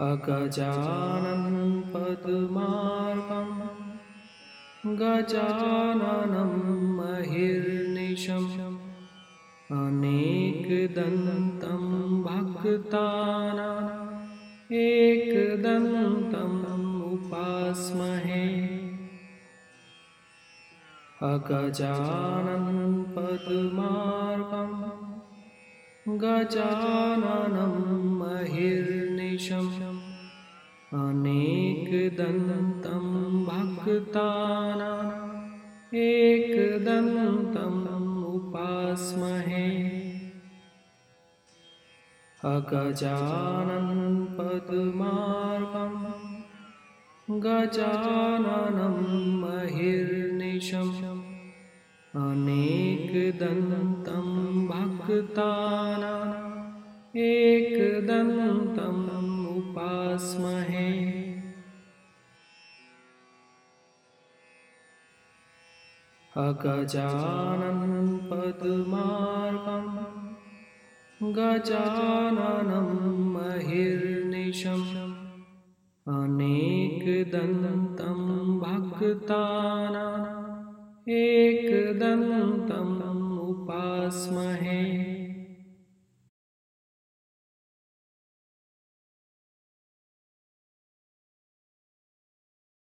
अगजानन् पद्मार्कम् गजाननं महिर्निशम् अनेकदन्तं भक्तानाम् एकदन्तम् उपास्महे। अगजानन् पद्मार्कम् गजाननं अनेकदन्तं भक्तानाम् एकदन्तम् उपास्महे। अगजानन् पद्मार्कम् गजाननं महिर्निशम् अनेकदन्तं भक्तानाम् एकदन्तम् उपास्महे अगजानन् पद्मार्कम् गजाननं महिर्निशम् अनेकदन्तं भक्तानाम् एकदन्तम् उपास्महे।